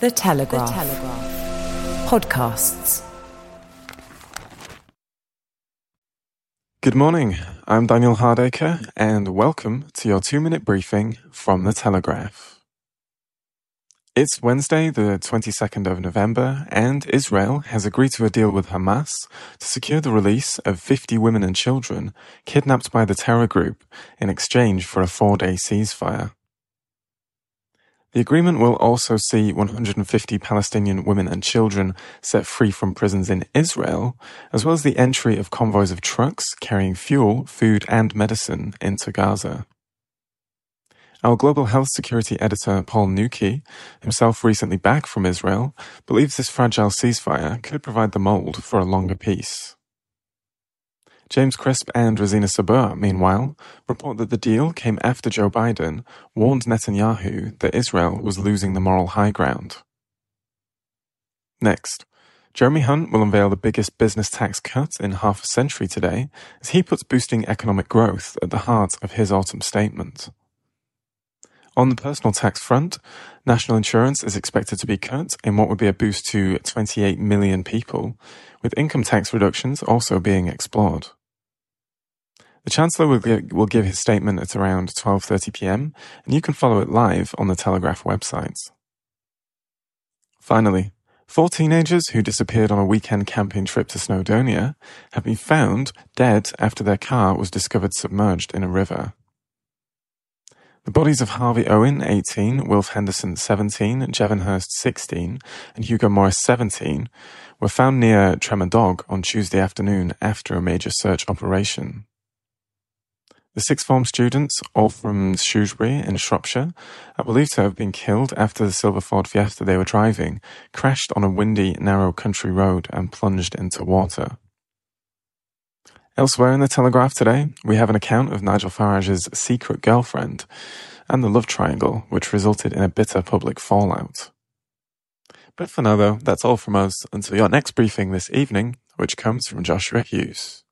The Telegraph. The Telegraph. Podcasts. Good morning. I'm Daniel Hardacre, and welcome to your two minute briefing from The Telegraph. It's Wednesday, the 22nd of November, and Israel has agreed to a deal with Hamas to secure the release of 50 women and children kidnapped by the terror group in exchange for a four day ceasefire. The agreement will also see 150 Palestinian women and children set free from prisons in Israel, as well as the entry of convoys of trucks carrying fuel, food, and medicine into Gaza. Our global health security editor, Paul Nuki, himself recently back from Israel, believes this fragile ceasefire could provide the mold for a longer peace. James Crisp and Rosina Sabur, meanwhile, report that the deal came after Joe Biden warned Netanyahu that Israel was losing the moral high ground. Next, Jeremy Hunt will unveil the biggest business tax cut in half a century today as he puts boosting economic growth at the heart of his autumn statement. On the personal tax front, national insurance is expected to be cut in what would be a boost to 28 million people, with income tax reductions also being explored. The Chancellor will give, his statement at around 12:30 p.m. and you can follow it live on the Telegraph website. Finally, four teenagers who disappeared on a weekend camping trip to Snowdonia have been found dead after their car was discovered submerged in a river. The bodies of Harvey Owen, 18, Wilf Henderson, 17, Jevon Hurst, 16, and Hugo Morris, 17, were found near Tremadog on Tuesday afternoon after a major search operation. The sixth form students, all from Shrewsbury in Shropshire, are believed to have been killed after the silver Ford Fiesta they were driving crashed on a windy, narrow country road and plunged into water. Elsewhere in the Telegraph today, we have an account of Nigel Farage's secret girlfriend and the love triangle, which resulted in a bitter public fallout. But for now, though, that's all from us until your next briefing this evening, which comes from Joshua Hughes.